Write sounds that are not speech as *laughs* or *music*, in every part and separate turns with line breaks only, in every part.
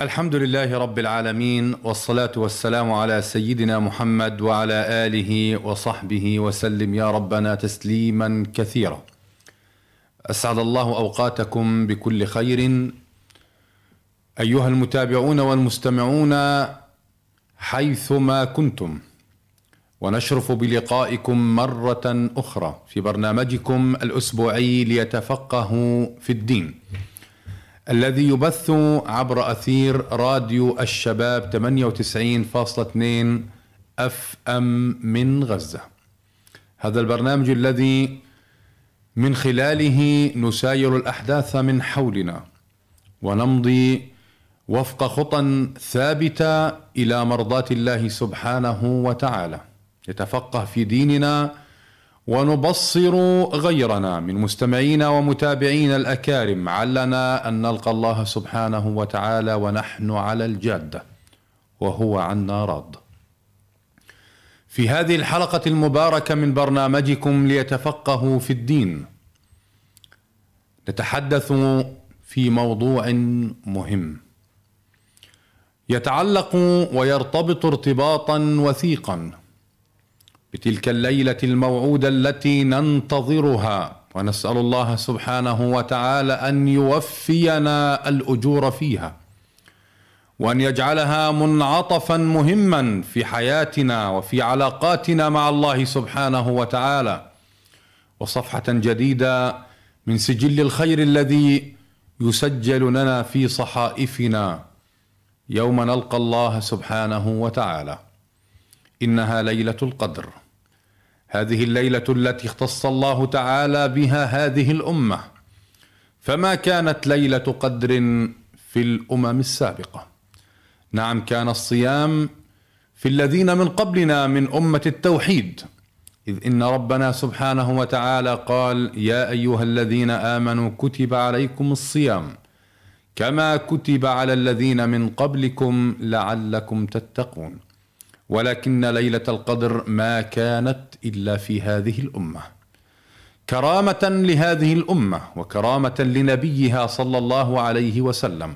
الحمد لله رب العالمين والصلاة والسلام على سيدنا محمد وعلى آله وصحبه وسلم يا ربنا تسليما كثيرا. أسعد الله أوقاتكم بكل خير. أيها المتابعون والمستمعون حيثما كنتم ونشرف بلقائكم مرة أخرى في برنامجكم الأسبوعي ليتفقهوا في الدين. الذي يبث عبر أثير راديو الشباب 98.2 أف أم من غزة. هذا البرنامج الذي من خلاله نساير الأحداث من حولنا ونمضي وفق خطى ثابتة إلى مرضاة الله سبحانه وتعالى. نتفقه في ديننا ونبصر غيرنا من مستمعينا ومتابعينا الأكارم علنا أن نلقى الله سبحانه وتعالى ونحن على الجاده وهو عنا راض. في هذه الحلقة المباركة من برنامجكم ليتفقهوا في الدين نتحدث في موضوع مهم يتعلق ويرتبط ارتباطا وثيقا بتلك الليلة الموعودة التي ننتظرها ونسأل الله سبحانه وتعالى أن يوفينا الأجور فيها وأن يجعلها منعطفا مهما في حياتنا وفي علاقاتنا مع الله سبحانه وتعالى وصفحة جديدة من سجل الخير الذي يسجل لنا في صحائفنا يوم نلقى الله سبحانه وتعالى إنها ليلة القدر. هذه الليلة التي اختص الله تعالى بها هذه الأمة. فما كانت ليلة قدر في الأمم السابقة؟ نعم كان الصيام في الذين من قبلنا من أمة التوحيد. إذ إن ربنا سبحانه وتعالى قال يا أيها الذين آمنوا كتب عليكم الصيام كما كتب على الذين من قبلكم لعلكم تتقون. ولكن ليلة القدر ما كانت إلا في هذه الأمة. كرامة لهذه الأمة وكرامة لنبيها صلى الله عليه وسلم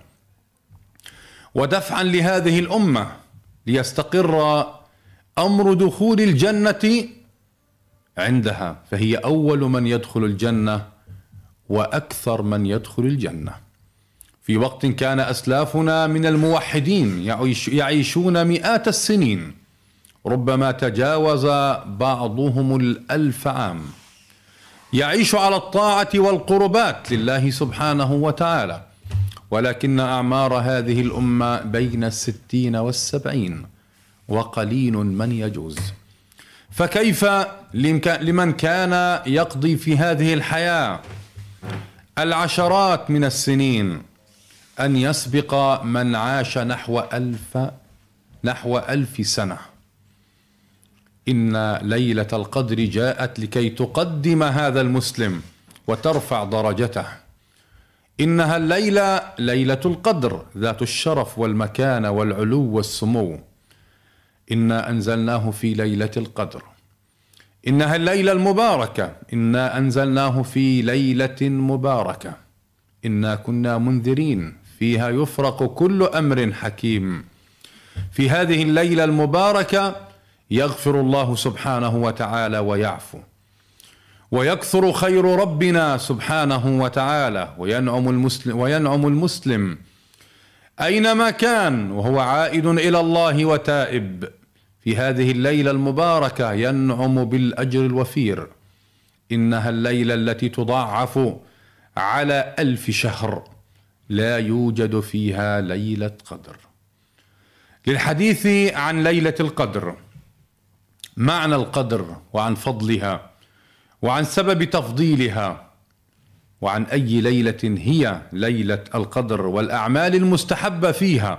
ودفعا لهذه الأمة ليستقر أمر دخول الجنة عندها فهي أول من يدخل الجنة وأكثر من يدخل الجنة. في وقت كان أسلافنا من الموحدين يعيشون مئات السنين. ربما تجاوز بعضهم الألف عام. يعيش على الطاعة والقربات لله سبحانه وتعالى. ولكن أعمار هذه الأمة بين الستين والسبعين وقليل من يجوز. فكيف لمن كان يقضي في هذه الحياة العشرات من السنين أن يسبق من عاش نحو ألف نحو ألف سنة؟ إن ليلة القدر جاءت لكي تقدم هذا المسلم وترفع درجته. إنها الليلة ليلة القدر ذات الشرف والمكانة والعلو والسمو. إنا أنزلناه في ليلة القدر. إنها الليلة المباركة. إنا أنزلناه في ليلة مباركة. إنا كنا منذرين. فيها يفرق كل أمر حكيم. في هذه الليلة المباركة يغفر الله سبحانه وتعالى ويعفو. ويكثر خير ربنا سبحانه وتعالى. وينعم المسلم وينعم المسلم أينما كان وهو عائد إلى الله وتائب. في هذه الليلة المباركة ينعم بالأجر الوفير. إنها الليلة التي تضاعف على ألف شهر. لا يوجد فيها ليلة قدر. للحديث عن ليلة القدر. معنى القدر وعن فضلها وعن سبب تفضيلها وعن أي ليلة هي ليلة القدر والأعمال المستحبة فيها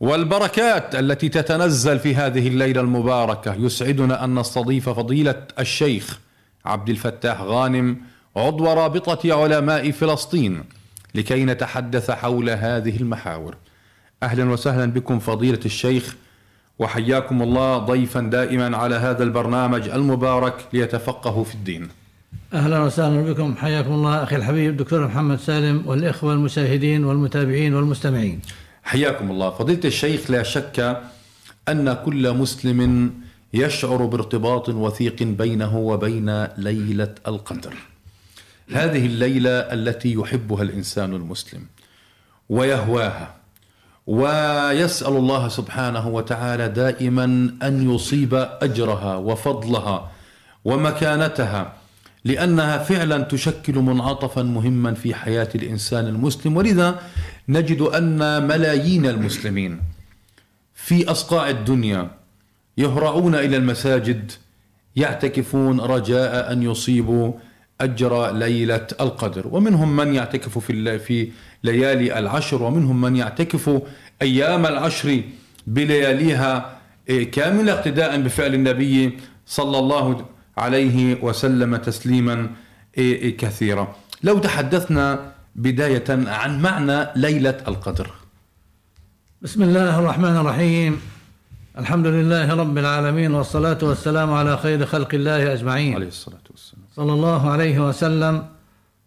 والبركات التي تتنزل في هذه الليلة المباركة يسعدنا أن نستضيف فضيلة الشيخ عبد الفتاح غانم عضو رابطة علماء فلسطين لكي نتحدث حول هذه المحاور. أهلا وسهلا بكم فضيلة الشيخ وحياكم الله ضيفا دائما على هذا البرنامج المبارك ليتفقهوا في الدين.
أهلا وسهلا بكم حياكم الله أخي الحبيب دكتور محمد سالم والإخوة المشاهدين والمتابعين والمستمعين.
حياكم الله فضيلة الشيخ لا شك أن كل مسلم يشعر بارتباط وثيق بينه وبين ليلة القدر هذه الليلة التي يحبها الإنسان المسلم ويهواها ويسأل الله سبحانه وتعالى دائما أن يصيب أجرها وفضلها ومكانتها لأنها فعلا تشكل منعطفا مهما في حياة الإنسان المسلم. ولذا نجد أن ملايين المسلمين في أصقاع الدنيا يهرعون إلى المساجد يعتكفون رجاء أن يصيبوا أجر ليلة القدر. ومنهم من يعتكف في في ليالي العشر ومنهم من يعتكف أيام العشر بلياليها إيه، كاملة اقتداء بفعل النبي صلى الله عليه وسلم تسليما إيه، إيه، كثيرا. لو تحدثنا بداية عن معنى ليلة القدر.
بسم الله الرحمن الرحيم. الحمد لله رب العالمين والصلاة والسلام على خير خلق الله أجمعين
عليه الصلاة والسلام
صلى الله عليه وسلم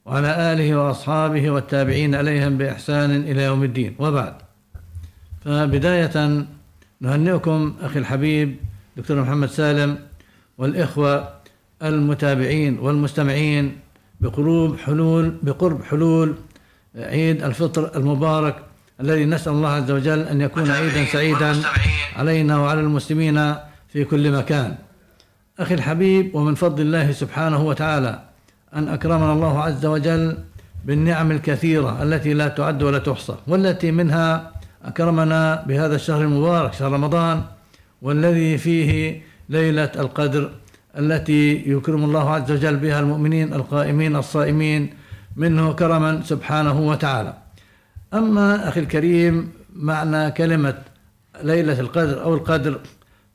وعلى آله وأصحابه والتابعين عليهم بإحسان إلى يوم الدين وبعد فبداية نهنئكم أخي الحبيب دكتور محمد سالم والإخوة المتابعين والمستمعين بقرب حلول بقرب حلول عيد الفطر المبارك الذي نسأل الله عز وجل أن يكون عيدا سعيدا علينا وعلى المسلمين في كل مكان. أخي الحبيب ومن فضل الله سبحانه وتعالى أن أكرمنا الله عز وجل بالنعم الكثيرة التي لا تعد ولا تحصى والتي منها أكرمنا بهذا الشهر المبارك شهر رمضان والذي فيه ليلة القدر التي يكرم الله عز وجل بها المؤمنين القائمين الصائمين منه كرما سبحانه وتعالى. أما أخي الكريم معنى كلمة ليلة القدر أو القدر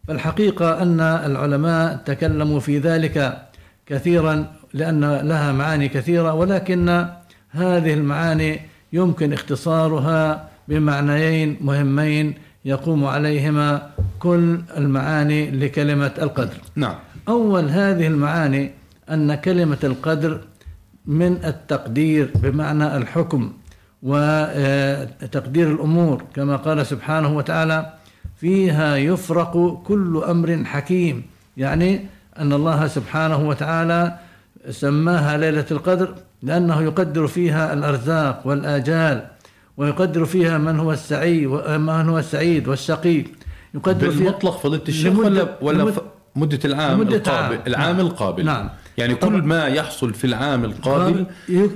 فالحقيقة أن العلماء تكلموا في ذلك كثيرا لأن لها معاني كثيرة ولكن هذه المعاني يمكن اختصارها بمعنيين مهمين يقوم عليهما كل المعاني لكلمة القدر.
نعم.
أول هذه المعاني أن كلمة القدر من التقدير بمعنى الحكم. وتقدير الأمور كما قال سبحانه وتعالى فيها يفرق كل أمر حكيم يعني أن الله سبحانه وتعالى سماها ليلة القدر لأنه يقدر فيها الأرزاق والآجال ويقدر فيها من هو السعيد ومن هو السعيد والشقي
يقدر بالمطلق فضيلة الشيخ ولا ولا مدة العام
مدة
القابل
عام.
العام. القابل
نعم
يعني كل ما يحصل في العام القابل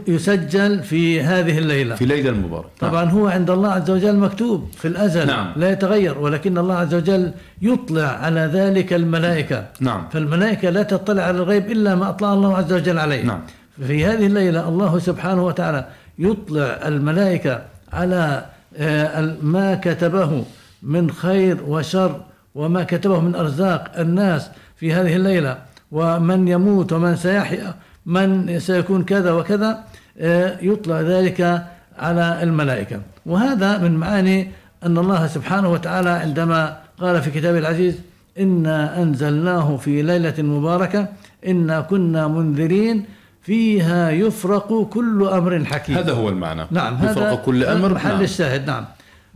يسجل في هذه الليلة.
في ليلة المباركة
نعم. طبعا هو عند الله عز وجل مكتوب في الأزل.
نعم.
لا يتغير ولكن الله عز وجل يطلع على ذلك الملائكة.
نعم.
فالملائكة لا تطلع على الغيب إلا ما أطلع الله عز وجل عليه.
نعم.
في هذه الليلة الله سبحانه وتعالى يطلع الملائكة على آه، ما كتبه من خير وشر وما كتبه من أرزاق الناس في هذه الليلة. ومن يموت ومن سيحيا من سيكون كذا وكذا آه، يطلع ذلك على الملائكة. وهذا من معاني أن الله سبحانه وتعالى عندما قال في كتابه العزيز إنا أنزلناه في ليلة مباركة إنا كنا منذرين فيها يفرق كل أمر حكيم.
هذا هو المعنى.
نعم
يفرق
هذا
كل أمر.
محل
نعم.
الشاهد نعم.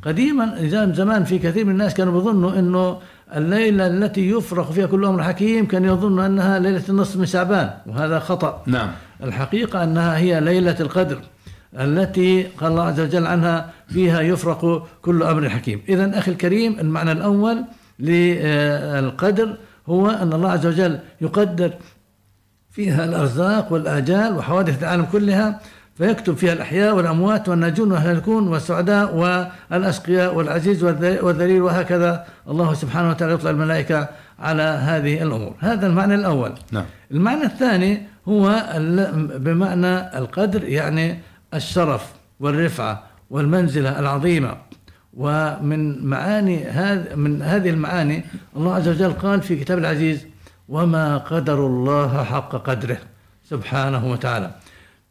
قديما زمان في كثير من الناس كانوا بيظنوا إنه الليلة التي يفرق فيها كل أمر حكيم كان يظن أنها ليلة النصف من شعبان وهذا خطأ.
نعم.
الحقيقة أنها هي ليلة القدر التي قال الله عز وجل عنها فيها يفرق كل أمر حكيم. اذا أخي الكريم المعنى الأول للقدر هو أن الله عز وجل يقدر فيها الأرزاق والآجال وحوادث العالم كلها فيكتب فيها الأحياء والأموات والناجون والهالكون والسعداء والأشقياء والعزيز والذليل وهكذا. الله سبحانه وتعالى يطلع الملائكة على هذه الأمور. هذا المعنى الأول.
نعم.
المعنى الثاني هو بمعنى القدر يعني الشرف والرفعة والمنزلة العظيمة. ومن معاني هذا من هذه المعاني الله عز وجل قال في كتاب العزيز وما قدر الله حق قدره سبحانه وتعالى.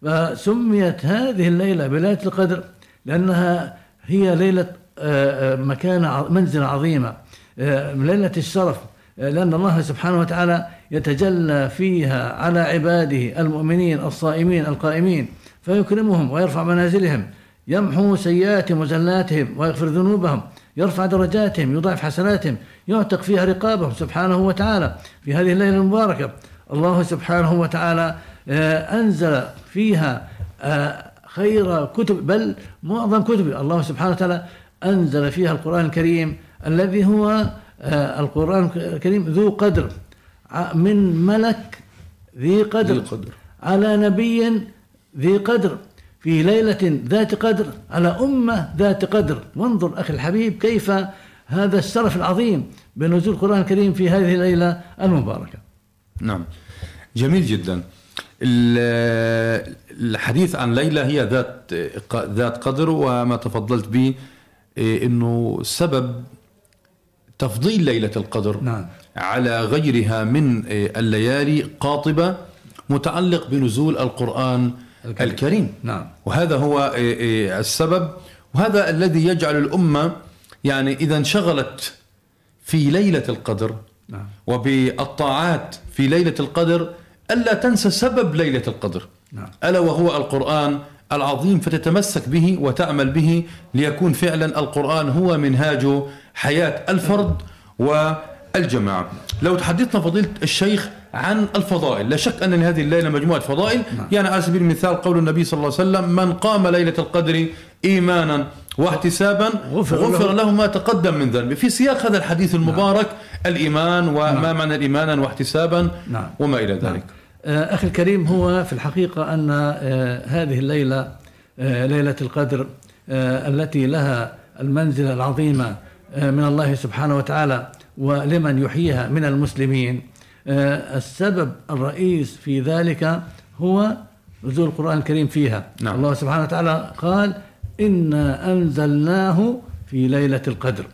فسميت هذه الليلة بليلة القدر لأنها هي ليلة آه، آه، مكانة منزلة عظيمة. آه، ليلة الشرف لأن الله سبحانه وتعالى يتجلى فيها على عباده المؤمنين الصائمين القائمين فيكرمهم ويرفع منازلهم يمحو سيئاتهم وزلاتهم ويغفر ذنوبهم يرفع درجاتهم يضاعف حسناتهم يعتق فيها رقابهم سبحانه وتعالى. في هذه الليلة المباركة الله سبحانه وتعالى أنزل فيها خير كتب بل معظم كتب. الله سبحانه وتعالى أنزل فيها القرآن الكريم الذي هو آه، القرآن الكريم ذو قدر. من ملك ذي قدر, ذي قدر. على نبي ذي قدر. في ليلة ذات قدر. على أمة ذات قدر. وانظر أخي الحبيب كيف هذا الشرف العظيم بنزول القرآن الكريم في هذه الليلة المباركة.
نعم. جميل جدا. الحديث عن ليلى هي ذات ذات قدر وما تفضلت به إيه، إنه سبب تفضيل ليلة القدر نعم. على غيرها من إيه، الليالي قاطبة متعلق بنزول القرآن الكريم, الكريم. نعم. وهذا هو إيه، السبب وهذا الذي يجعل الأمة يعني إذا انشغلت في ليلة القدر نعم. وبالطاعات في ليلة القدر ألا تنسى سبب ليلة القدر نعم. ألا وهو القرآن العظيم فتتمسك به وتعمل به ليكون فعلا القرآن هو منهاج حياة الفرد والجماعة لو تحدثنا فضيلة الشيخ عن الفضائل لا شك أن لهذه الليلة مجموعة فضائل نعم. يعني على سبيل المثال قول النبي صلى الله عليه وسلم من قام ليلة القدر إيمانا واحتسابا غفر, غفر له ما تقدم من ذنبه في سياق هذا الحديث المبارك نعم. الإيمان وما نعم. معنى الإيمان واحتسابا نعم. وما إلى ذلك نعم.
آه، أخي الكريم هو في الحقيقة أن آه، هذه الليلة آه، ليلة القدر التي لها المنزلة العظيمة من الله سبحانه وتعالى ولمن يحييها من المسلمين. السبب الرئيس في ذلك هو نزول القرآن الكريم فيها. نعم. الله سبحانه وتعالى قال إنا أنزلناه في ليلة القدر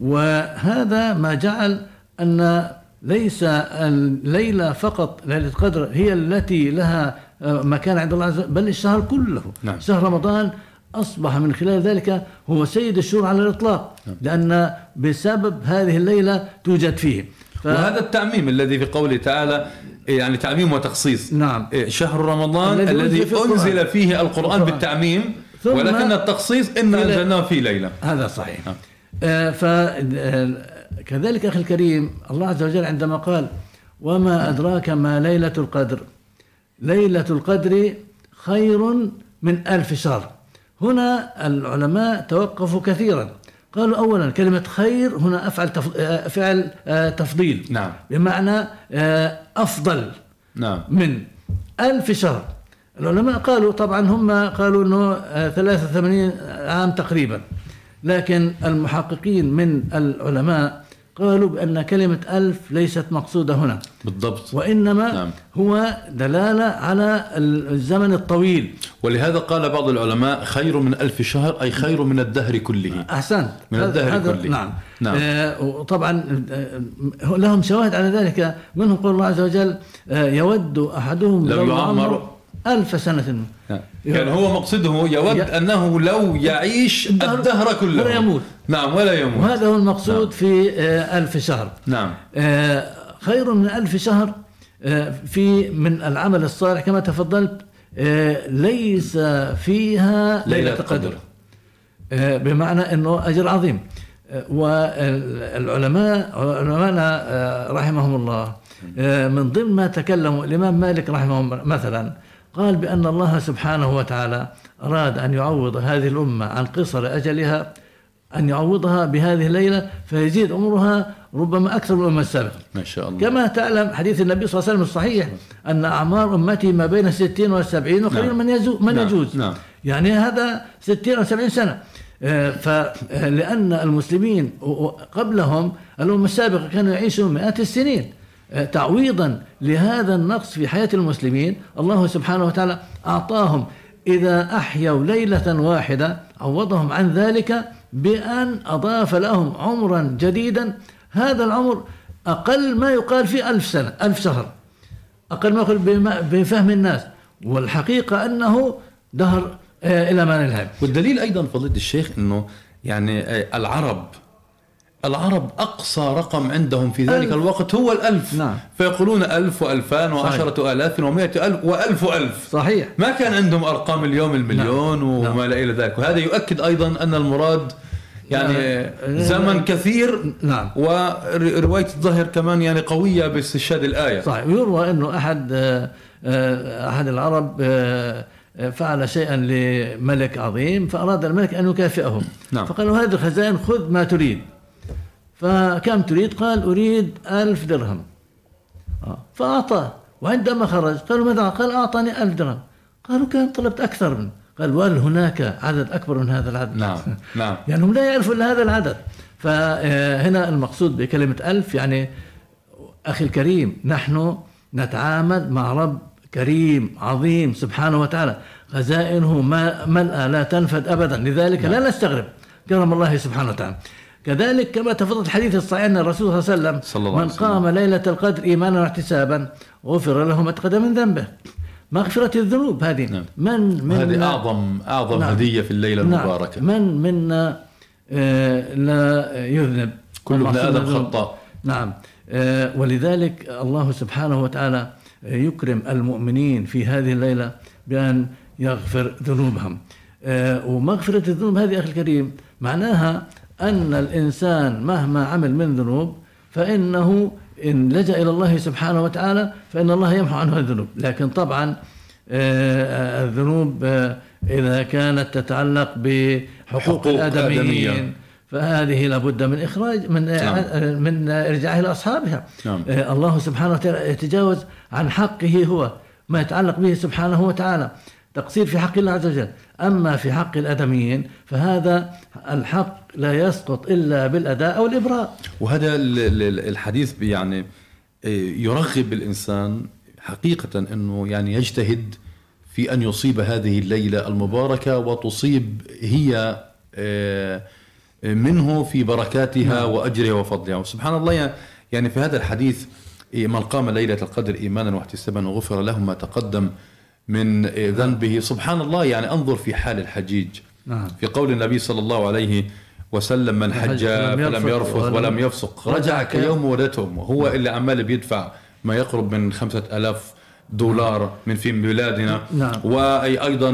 وهذا ما جعل أن ليس الليلة فقط ليلة القدر هي التي لها آه، مكان عند الله عز وجل بل الشهر كله. نعم. شهر رمضان أصبح من خلال ذلك هو سيد الشهور على الإطلاق نعم. لأن بسبب هذه الليلة توجد فيه.
ف... وهذا التعميم الذي في قوله تعالى يعني تعميم وتخصيص. نعم. شهر رمضان الذي, الذي أنزل فيه القرآن بالتعميم ولكن التخصيص إنا أنزلناه في ليلة.
هذا صحيح. نعم. آه فكذلك أخي الكريم الله عز وجل عندما قال وما أدراك ما ليلة القدر. ليلة القدر خير من ألف شهر. هنا العلماء توقفوا كثيرا. قالوا أولا كلمة خير هنا أفعل فعل تفضيل. نعم. بمعنى أفضل نعم. من ألف شهر. العلماء قالوا طبعا هم قالوا أنه 83 عام تقريبا. لكن المحققين من العلماء قالوا بأن كلمة ألف ليست مقصودة هنا.
بالضبط.
وإنما نعم. هو دلالة على الزمن الطويل.
ولهذا قال بعض العلماء خير من ألف شهر أي خير من الدهر كله.
أحسنت.
من الدهر كله.
نعم, نعم. آه وطبعا آه لهم شواهد على ذلك. منهم قول الله عز وجل آه يود أحدهم
لو يعمر
ألف سنة.
نعم. يعني هو مقصده يود ي... أنه لو يعيش الدهر, الدهر كله.
ولا يموت.
نعم ولا يموت.
وهذا هو المقصود نعم. في آه، ألف شهر.
نعم.
آه، خير من ألف شهر آه، في من العمل الصالح كما تفضلت ليس فيها ليلة قدر. بمعنى أنه أجر عظيم. والعلماء علماءنا رحمهم الله من ضمن ما تكلموا الإمام مالك رحمه مثلا قال بأن الله سبحانه وتعالى أراد أن يعوض هذه الأمة عن قصر أجلها أن يعوضها بهذه الليلة فيزيد عمرها ربما أكثر من الأمة السابقة
ما شاء الله
كما تعلم حديث النبي صلى الله عليه وسلم الصحيح أن أعمار أمتي ما بين الستين والسبعين وقليل نعم. من, يزو من نعم. يجوز نعم. يعني هذا ستين أو سبعين سنة آه، فلأن المسلمين قبلهم الأمة السابقة كانوا يعيشون مئات السنين تعويضا لهذا النقص في حياة المسلمين الله سبحانه وتعالى أعطاهم إذا أحيوا ليلة واحدة عوضهم عن ذلك بأن أضاف لهم عمرا جديدا. هذا العمر أقل ما يقال في ألف سنة ألف شهر أقل ما يقال بفهم الناس. والحقيقة أنه دهر آه، إلى ما نهاية
والدليل أيضا فضيلة الشيخ إنه يعني آه، العرب العرب أقصى رقم عندهم في ذلك
ألف.
الوقت هو الألف
نعم.
فيقولون ألف وألفان وعشرة آلاف ومائة ألف وألف الف
صحيح
ما كان عندهم أرقام اليوم المليون
نعم.
وما إلى ذلك وهذا يؤكد أيضا أن المراد يعني
نعم.
زمن كثير
نعم.
ورواية الظهر كمان يعني قوية باستشهاد الآية
صحيح ويروى أنه أحد آه، آه، أحد العرب آه، فعل شيئا لملك عظيم فأراد الملك أن يكافئه
نعم.
فقال له هذه الخزائن خذ ما تريد فكم تريد؟ قال أريد ألف درهم. آه، فاعطاه وعندما خرج قالوا ماذا؟ قال أعطاني ألف درهم. قالوا كان طلبت أكثر من قال وهل هناك عدد أكبر من هذا العدد؟
نعم نعم. *laughs*
يعني هم لا يعرفوا إلا هذا العدد. فهنا المقصود بكلمة ألف يعني أخي الكريم نحن نتعامل مع رب كريم عظيم سبحانه وتعالى. خزائنه ملأى لا تنفد أبدا. لذلك لا نستغرب. كرم الله سبحانه وتعالى. كذلك كما تفضل الحديث الصحيح أن الرسول صلى الله عليه وسلم
صلى الله عليه
من. قام ليلة القدر إيمانا واحتسابا غفر له ما تقدم من ذنبه مغفرة الذنوب هذه
نعم.
من من
هذه اعظم أعظم
نعم.
هدية في الليلة
نعم.
المباركة
من منا آه، لا يذنب
كل ابن
يذنب.
خطاء
نعم آه، ولذلك الله سبحانه وتعالى يكرم المؤمنين في هذه الليلة بأن يغفر ذنوبهم آه، ومغفرة الذنوب هذه أخي الكريم معناها أن الإنسان مهما عمل من ذنوب فإنه إن لجأ إلى الله سبحانه وتعالى فإن الله يمحو عنه الذنوب لكن طبعا آه، الذنوب آه، إذا كانت تتعلق بحقوق
حقوق
الآدميين
آدمية.
فهذه لابد من إخراج من
نعم.
من إرجاعها لأصحابها
نعم.
آه، الله سبحانه وتعالى يتجاوز عن حقه هو ما يتعلق به سبحانه وتعالى تقصير في حق الله عز وجل. أما في حق الآدميين فهذا الحق لا يسقط إلا بالأداء أو الإبراء.
وهذا ال- ال- الحديث يعني إيه، يرغب الإنسان حقيقة إنه يعني يجتهد في أن يصيب هذه الليلة المباركة وتصيب هي آه، منه في بركاتها وأجرها وفضلها. وسبحان الله يعني في هذا الحديث إيه، من قام ليلة القدر إيمانا واحتسابا غفر له ما تقدم من إيه، ذنبه سبحان الله يعني انظر في حال الحجيج
نعم.
في قول النبي صلى الله عليه وسلم من حج فلم يرفث ولم يفسق رجع كيوم ولدته هو اللي عمال بيدفع ما يقرب من خمسة ألاف دولار من في بلادنا
نعم.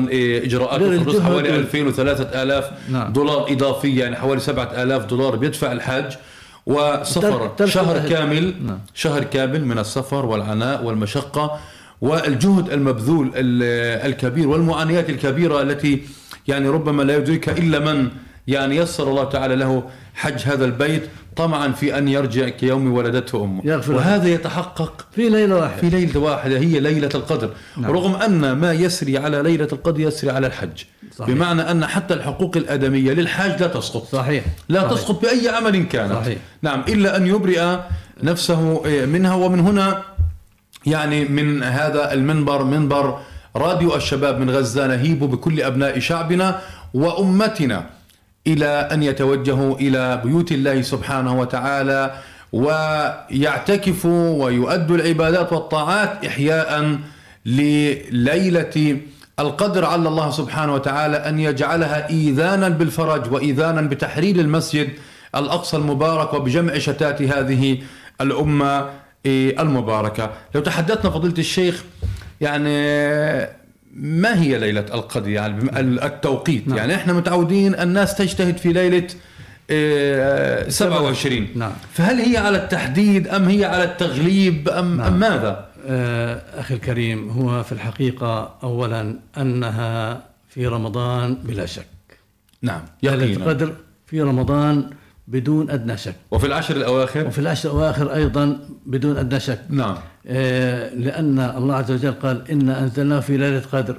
إيه، إجراءات
غير
الخروج حوالي
وال-
2000 و 3000
نعم.
دولار إضافية يعني حوالي 7000 دولار بيدفع الحج وسفر شهر. كامل
نعم.
شهر كامل من السفر والعناء والمشقة والجهد المبذول ال- الكبير والمعانيات الكبيرة التي يعني ربما لا يدركها إلا من يعني يسر الله تعالى له حج هذا البيت طمعا في أن يرجع كيوم ولدته أمه
يغفر.
وهذا يتحقق
في ليلة واحدة
في ليلة واحدة هي ليلة القدر
نعم.
رغم أن ما يسري على ليلة القدر يسري على الحج
صحيح.
بمعنى أن حتى الحقوق الآدمية للحاج لا تسقط
صحيح
لا
صحيح.
تسقط بأي عمل كانت
صحيح.
نعم إلا أن يبرئ نفسه منها ومن هنا يعني من هذا المنبر منبر راديو الشباب من غزة نهيب بكل أبناء شعبنا وأمتنا إلى أن يتوجهوا إلى بيوت الله سبحانه وتعالى ويعتكفوا ويؤدوا العبادات والطاعات إحياء لليلة القدر على الله سبحانه وتعالى أن يجعلها إيذانا بالفرج وإيذانا بتحرير المسجد الأقصى المبارك وبجمع شتات هذه الأمة المباركة. لو تحدثنا فضيلة الشيخ يعني ما هي ليلة القدر؟ يعني التوقيت.
نعم.
يعني إحنا متعودين الناس تجتهد في ليلة إيه، 27
نعم.
فهل هي على التحديد أم هي على التغليب؟ أم,
نعم.
أم ماذا؟
آه، أخي الكريم هو في الحقيقة أولا أنها في رمضان بلا شك.
نعم
ليلة
يقينا.
القدر في رمضان بدون أدنى شك.
وفي العشر الأواخر؟
وفي العشر الأواخر أيضا بدون أدنى شك.
نعم.
آه، لأن الله عز وجل قال إنا أنزلناه في ليلة قدر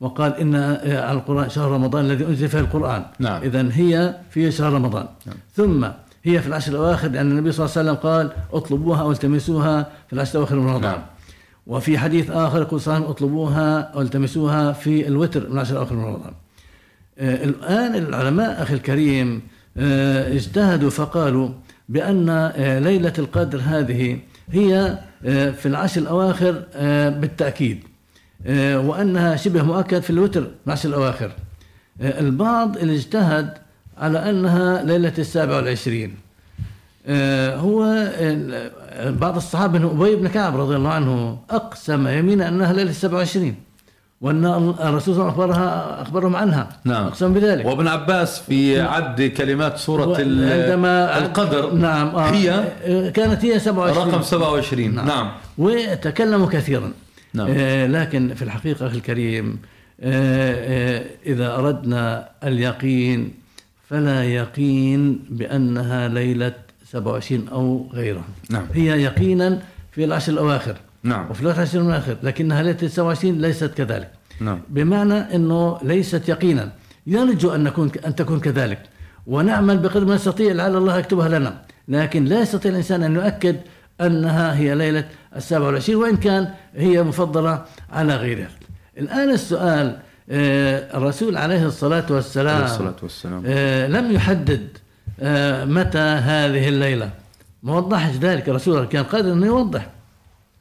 وقال إن آه، على القرآن شهر رمضان الذي أنزل فيه القرآن.
نعم.
إذا هي في شهر رمضان. ثم هي في العشر الأواخر لأن النبي صلى الله عليه وسلم قال اطلبوها أو التمسوها في العشر الأواخر من رمضان.
نعم.
وفي حديث آخر يقول صلى الله عليه وسلم اطلبوها أو التمسوها في الوتر من العشر الأواخر من رمضان. آه، الآن العلماء أخي الكريم اجتهدوا فقالوا بأن آه، ليلة القدر هذه هي آه، في العشر الأواخر آه، بالتأكيد آه، وأنها شبه مؤكد في الوتر العشر الأواخر. آه، البعض اللي اجتهد على أنها ليلة السابع والعشرين. آه، هو بعض الصحابة أبي بن كعب رضي الله عنه أقسم يمينا أنها ليلة السابع والعشرين. وأن الرسول صلى الله عليه وسلم أخبرها أخبرهم عنها.
نعم.
أقسم بذلك.
وابن عباس في عد كلمات سورة ال-
عندما
القدر.
نعم آه،
هي؟
آه، كانت هي 27
رقم 27
نعم.
نعم.
وتكلموا كثيرا.
نعم.
آه لكن في الحقيقة أخي الكريم آه آه إذا أردنا اليقين فلا يقين بأنها ليلة 27 أو غيرها.
نعم.
هي يقينا في العشر الأواخر.
نعم.
وفي العشر الأواخر لكنها ليلة 27 ليست كذلك.
نعم.
بمعنى أنه ليست يقينا. يرجو أن نكون أن تكون كذلك. ونعمل بقدر ما نستطيع لعل الله يكتبها لنا. لكن لا يستطيع الإنسان أن يؤكد أنها هي ليلة السابع والعشرين وإن كان هي مفضلة على غيرها. الآن السؤال آه، الرسول عليه الصلاة والسلام
عليه الصلاة والسلام.
آه، لم يحدد آه، متى هذه الليلة. ما وضحش ذلك الرسول كان قادر أنه يوضح.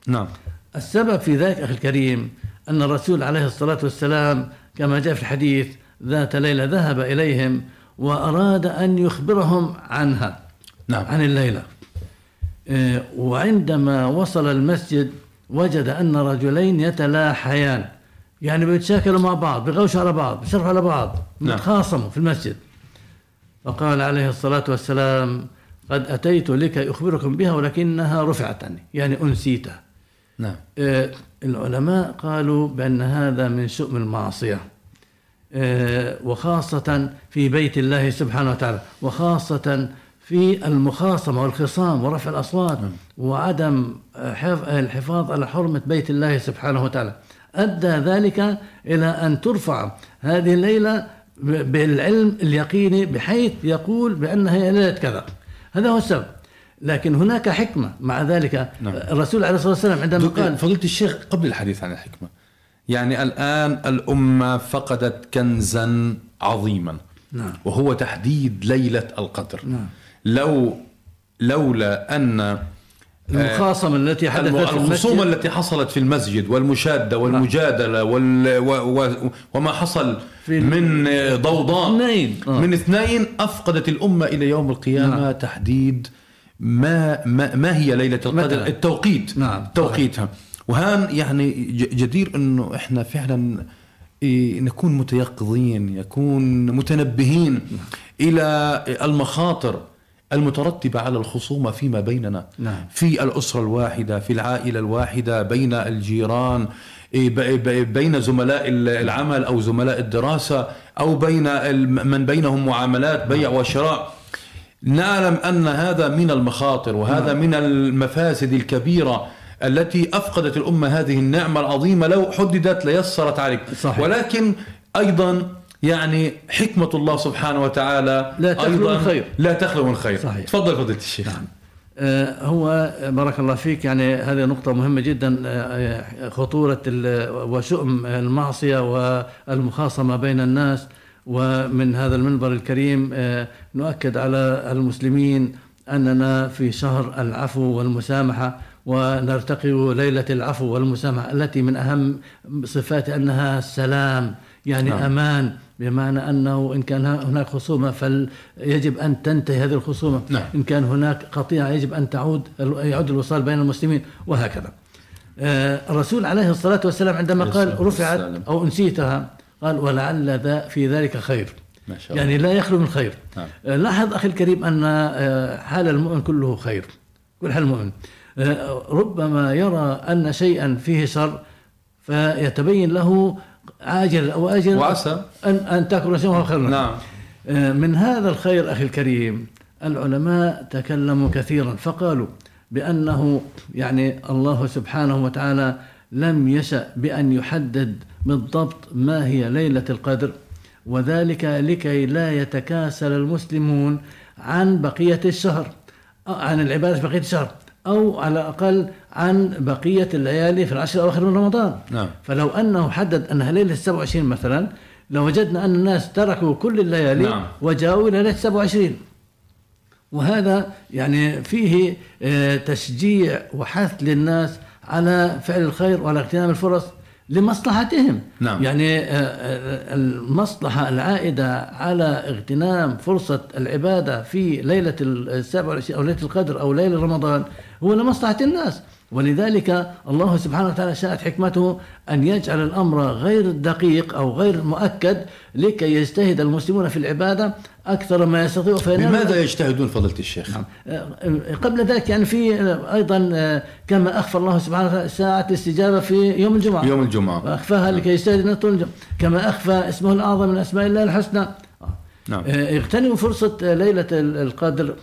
نعم
السبب في ذلك أخي الكريم أن الرسول عليه الصلاة والسلام كما جاء في الحديث ذات ليلة ذهب إليهم وأراد أن يخبرهم عنها
نعم.
عن الليلة آه، وعندما وصل المسجد وجد أن رجلين يتلاحيان يعني بيتشاكلوا مع بعض بيغوشوا على بعض بيصرفوا على بعض
نعم.
بيتخاصموا في المسجد فقال عليه الصلاة والسلام قد أتيت لكي أخبركم بها ولكنها رفعت عني يعني أنسيتها
نعم.
آه، العلماء قالوا بأن هذا من شؤم المعصية. آه، وخاصة في بيت الله سبحانه وتعالى وخاصة في المخاصمة والخصام ورفع الأصوات وعدم آه، حف- الحفاظ على حرمة بيت الله سبحانه وتعالى. أدى ذلك إلى أن ترفع هذه الليلة بالعلم اليقيني بحيث يقول بأنها هي ليلة كذا. هذا هو السبب. لكن هناك حكمة مع ذلك
نعم.
الرسول عليه الصلاة والسلام عندما قال
فضيلة الشيخ قبل الحديث عن الحكمة يعني الآن الأمة فقدت كنزا عظيما
نعم.
وهو تحديد ليلة القدر
نعم.
لو لولا أن
المخاصمة التي حدثت في
الخصومة
المسجد
التي حصلت في المسجد والمشادة والمجادلة وال و و وما حصل
في
من ضوضاء
اثنين. آه.
من اثنين أفقدت الأمة إلى يوم القيامة
نعم.
تحديد ما ما, ما هي ليلة القدر. التوقيت.
نعم.
توقيتها وهان يعني جدير إنه إحنا فعلا نكون متيقظين يكون متنبهين إلى المخاطر المترتبة على الخصومة فيما بيننا.
نعم.
في الأسرة الواحدة في العائلة الواحدة بين الجيران بين زملاء العمل أو زملاء الدراسة أو بين من بينهم معاملات بيع وشراء. نعلم أن هذا من المخاطر وهذا من المفاسد الكبيرة التي أفقدت الأمة هذه النعمة العظيمة لو حددت ليسرت عليك
صحيح.
ولكن أيضا يعني حكمة الله سبحانه وتعالى
لا تخلو
أيضاً
من خير.
لا تخلو من خير
صحيح.
تفضل فضيلة الشيخ
آه، هو بارك الله فيك يعني هذه نقطة مهمة جدا آه، آه، خطورة وشؤم المعصية والمخاصمة بين الناس ومن هذا المنبر الكريم آه، نؤكد على المسلمين أننا في شهر العفو والمسامحة ونرتقي ليلة العفو والمسامحة التي من أهم صفات أنها سلام يعني
نعم.
أمان بمعنى أنه إن كان هناك خصومة فيجب أن تنتهي هذه الخصومة
نعم.
إن كان هناك قطيعة يجب أن تعود يعود الوصال بين المسلمين وهكذا آه، الرسول عليه الصلاة والسلام عندما قال رفعت. أو أنسيتها قال ولعل ذا في ذلك خير.
ما شاء الله.
يعني لا يخلو من خير.
نعم.
آه، لاحظ أخي الكريم أن آه، حال المؤمن كله خير. كل حال المؤمن. آه، ربما يرى أن شيئا فيه شر فيتبين له عاجل أو آجل
وعسى.
أن أن تكون شيئا خيرا
نعم.
من هذا الخير أخي الكريم العلماء تكلموا كثيرا فقالوا بأنه يعني الله سبحانه وتعالى لم يشأ بأن يحدد بالضبط ما هي ليلة القدر وذلك لكي لا يتكاسل المسلمون عن بقية الشهر عن العبادة في بقية الشهر أو على الأقل عن بقية الليالي في العشر الأواخر من رمضان
نعم.
فلو أنه حدد أنها ليلة 27 مثلا لوجدنا أن الناس تركوا كل الليالي
نعم.
وجاءوا إلى ليلة 27 وهذا يعني فيه آه، تشجيع وحث للناس على فعل الخير وعلى اغتنام الفرص لمصلحتهم
نعم.
يعني آه، آه، المصلحة العائدة على اغتنام فرصة العبادة في ليلة السابع أو ليلة القدر أو ليلة رمضان هو لمصلحة الناس ولذلك الله سبحانه وتعالى شاءت حكمته أن يجعل الأمر غير دقيق أو غير مؤكد لكي يجتهد المسلمون في العبادة أكثر ما يستطيعوا
بماذا يجتهدون فضيلة الشيخ؟
نعم. آه، قبل ذلك يعني في آه، أيضا آه، كما أخفى الله سبحانه وتعالى ساعة الاستجابة في يوم الجمعة
يوم الجمعة
واخفاها لكي يجتهد طول الجمعة. كما أخفى اسمه الأعظم من أسماء الله الحسنى
نعم.
اغتنموا فرصة ليلة ال- القدر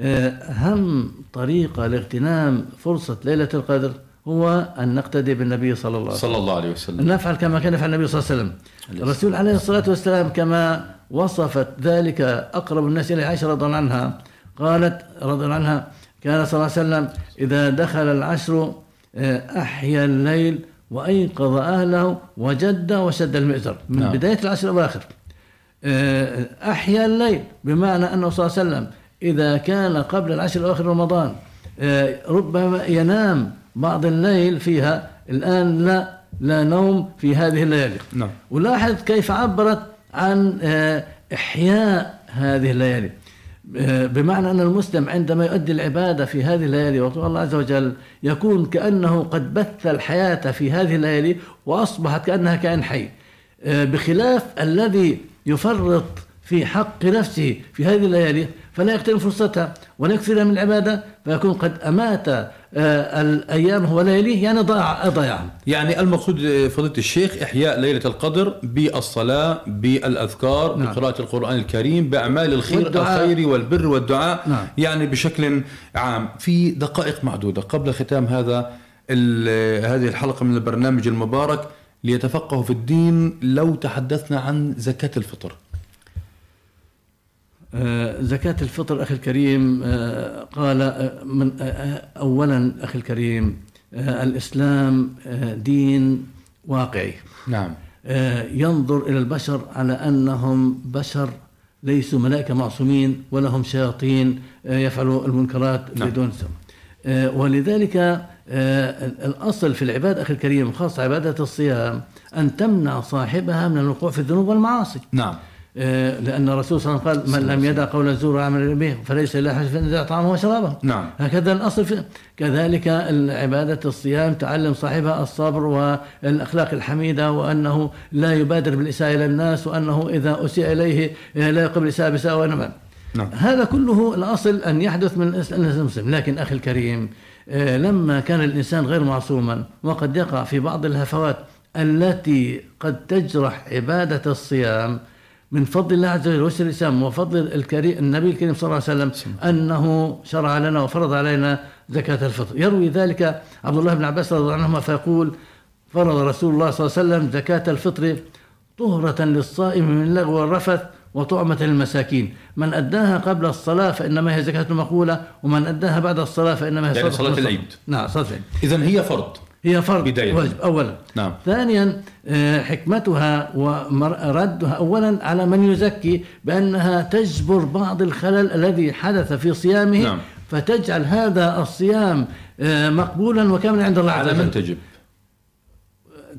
أهم طريقه لاغتنام فرصة ليلة القدر هو أن نقتدي بالنبي صلى الله عليه وسلم.
صلى الله عليه وسلم.
أن نفعل كما كان يفعل النبي صلى الله عليه وسلم. الرسول عليه الصلاة والسلام كما وصفت ذلك أقرب الناس إليه عائشة رضي الله عنها قالت رضي الله عنها كان صلى الله عليه وسلم إذا دخل العشر آه، أحيا الليل وأيقظ أهله وجد وشد المئزر من
نعم.
بداية العشر الأواخر. آه، أحيا الليل بمعنى أنه صلى الله عليه وسلم إذا كان قبل العشر الأواخر رمضان آه، ربما ينام بعض الليل فيها. الآن لا لا نوم في هذه الليالي.
نعم.
ولاحظ كيف عبرت عن آه، إحياء هذه الليالي. آه، بمعنى أن المسلم عندما يؤدي العبادة في هذه الليالي وطول الله عز وجل يكون كأنه قد بث الحياة في هذه الليالي وأصبحت كأنها كائن حي. بخلاف الذي يفرط في حق نفسه في هذه الليالي فلا يغتنم فرصتها ولا يكثر من العبادة فيكون قد أمات آه، الأيام ولياليه يعني ضاع ضيعها
يعني المقصود فضيلة الشيخ إحياء ليلة القدر بالصلاة بالأذكار
نعم.
بقراءة القرآن الكريم بأعمال الخير
والدعاء.
الخير والبر والدعاء
نعم.
يعني بشكل عام في دقائق معدودة قبل ختام هذا هذه الحلقة من البرنامج المبارك ليتفقهوا في الدين لو تحدثنا عن زكاة الفطر
آه، زكاة الفطر أخي الكريم آه، قال آه، من آه، آه، أولا أخي الكريم آه، الإسلام آه، دين واقعي.
نعم.
آه، ينظر إلى البشر على أنهم بشر ليسوا ملائكة معصومين ولا هم شياطين آه، يفعلوا المنكرات
نعم.
بدون سبب. آه، ولذلك آه، الأصل في العبادة أخي الكريم خاصة عبادة الصيام أن تمنع صاحبها من الوقوع في الذنوب والمعاصي.
نعم.
آه، لأن الرسول صلى الله عليه وسلم قال من لم يدع قول الزور وعمل به فليس له أن يدع طعامه وشرابه
نعم.
هكذا الأصل كذلك عبادة الصيام تعلم صاحبها الصبر والأخلاق الحميدة وأنه لا يبادر بالإساءة إلى الناس وأنه إذا أسيء إليه آه، لا يقبل الإساءة بإساءة وإنما
نعم.
هذا كله الأصل أن يحدث من المسلم لكن أخي الكريم آه، لما كان الإنسان غير معصوما وقد يقع في بعض الهفوات التي قد تجرح عبادة الصيام من فضل الله عز وجل وسر الإسلام وفضل الكريم النبي الكريم صلى الله عليه وسلم أنه شرع لنا وفرض علينا زكاة الفطر. يروي ذلك عبد الله بن عباس رضي الله عنهما فيقول فرض رسول الله صلى الله عليه وسلم زكاة الفطر طهرة للصائم من اللغو والرفث وطعمة للمساكين من أداها قبل الصلاة فإنما هي زكاة مقبولة ومن أداها بعد الصلاة فإنما هي
يعني صلاة. العيد.
نعم صلاة العيد.
إذا هي فرض.
هي فرض.
بداية.
واجب أولا.
نعم.
ثانيا آه، حكمتها وردها أولا على من يزكي بأنها تجبر بعض الخلل الذي حدث في صيامه
نعم.
فتجعل هذا الصيام آه، مقبولا وكاملا عند الله عز
على من
وجل.
تجب؟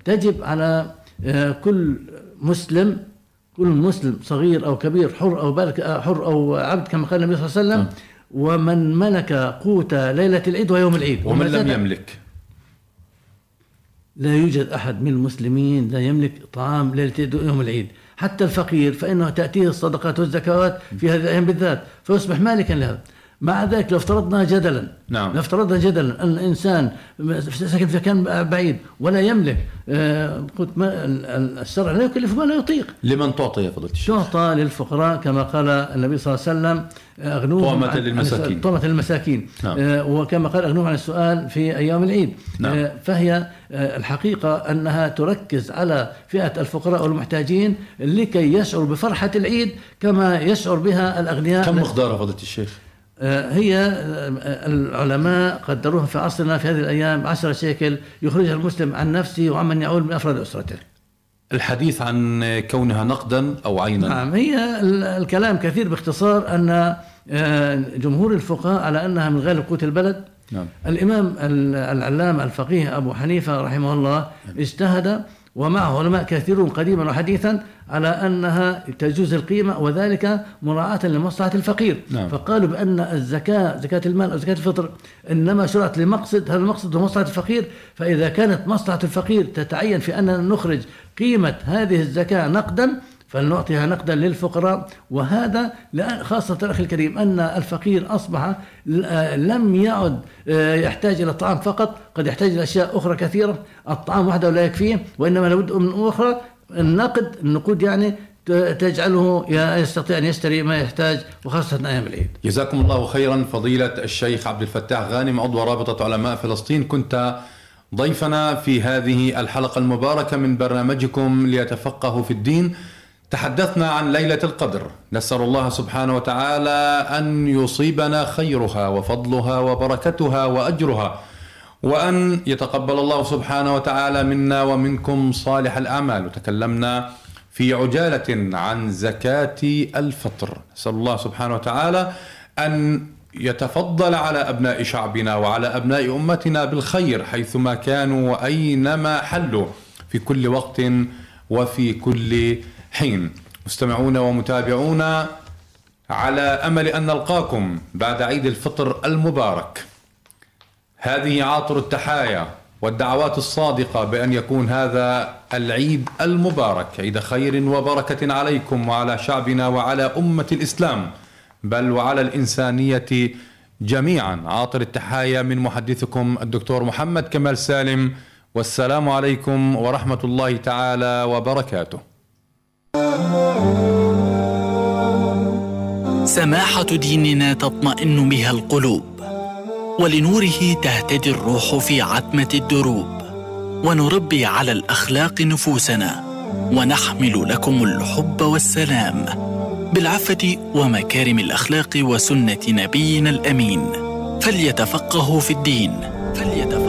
تجب على آه، كل مسلم كل مسلم صغير أو كبير حر أو بالغ آه، حر أو عبد كما قال النبي صلى الله عليه وسلم ومن ملك قوت ليلة العيد ويوم العيد.
ومن لم يملك.
لا يوجد أحد من المسلمين لا يملك طعام العيد ويوم العيد. حتى الفقير فإنه تأتيه الصدقات والزكوات في هذه الأيام بالذات فيصبح مالكا لها. مع ذلك لو افترضنا جدلا
نعم.
لو افترضنا جدلا ان الإنسان ساكن في مكان بعيد ولا يملك آه، قلت ما ال- ال- الشرع لا يكلف ما لا يطيق
لمن تعطي يا فضيلة الشيخ
تعطى للفقراء كما قال النبي صلى الله عليه وسلم آه، أغنوهم
طعمة للمساكين.
طعمة للمساكين
نعم.
آه، وكما قال أغنوهم عن السؤال في أيام العيد
نعم.
فهي الحقيقة أنها تركز على فئة الفقراء والمحتاجين لكي يشعروا بفرحة العيد كما يشعر بها الأغنياء
كم مقدارها فضيلة الشيخ
هي آه، العلماء قدروها في عصرنا في هذه الأيام 10 شيكل يخرجها المسلم عن نفسه وعمن يعول من أفراد أسرته.
الحديث عن كونها نقدا أو عينا.
نعم هي ال- الكلام كثير باختصار أن آه، جمهور الفقهاء على أنها من غالب قوت البلد.
نعم.
الإمام ال- العلامة الفقيه أبو حنيفة رحمه الله اجتهد ومعه علماء كثيرون قديما وحديثا على أنها تجوز القيمة وذلك مراعاة لمصلحة الفقير
نعم.
فقالوا بأن الزكاة زكاة المال أو زكاة الفطر إنما شرعت لمقصد هذا المقصد هو مصلحة الفقير فإذا كانت مصلحة الفقير تتعين في أننا نخرج قيمة هذه الزكاة نقدا فلنعطيها نقدا للفقراء. وهذا خاصة أخي الكريم أن الفقير أصبح آه لم يعد آه، يحتاج إلى الطعام فقط قد يحتاج إلى أشياء أخرى كثيرة. الطعام وحده لا يكفيه وإنما لابد من أخرى النقد النقود يعني تجعله يستطيع أن يشتري ما يحتاج وخاصة أيام العيد.
جزاكم الله خيرا فضيلة الشيخ عبد الفتاح غانم عضو رابطة علماء فلسطين. كنت ضيفنا في هذه الحلقة المباركة من برنامجكم ليتفقهوا في الدين. تحدثنا عن ليلة القدر. نسأل الله سبحانه وتعالى أن يصيبنا خيرها وفضلها وبركتها وأجرها وأن يتقبل الله سبحانه وتعالى منا ومنكم صالح الأعمال. وتكلمنا في عجالة عن زكاة الفطر. نسأل الله سبحانه وتعالى أن يتفضل على أبناء شعبنا وعلى أبناء أمتنا بالخير حيثما كانوا وأينما حلوا في كل وقت وفي كل حين مستمعون ومتابعون على أمل أن نلقاكم بعد عيد الفطر المبارك. هذه عاطر التحايا والدعوات الصادقة بأن يكون هذا العيد المبارك عيد خير وبركة عليكم وعلى شعبنا وعلى أمة الإسلام بل وعلى الإنسانية جميعا. عاطر التحايا من محدثكم الدكتور محمد كمال سالم والسلام عليكم ورحمة الله تعالى وبركاته.
سماحة ديننا تطمئن بها القلوب ولنوره تهتدي الروح في عتمة الدروب ونربي على الأخلاق نفوسنا ونحمل لكم الحب والسلام بالعفة ومكارم الأخلاق وسنة نبينا الأمين. فليتفقهوا في الدين فليتفقهوا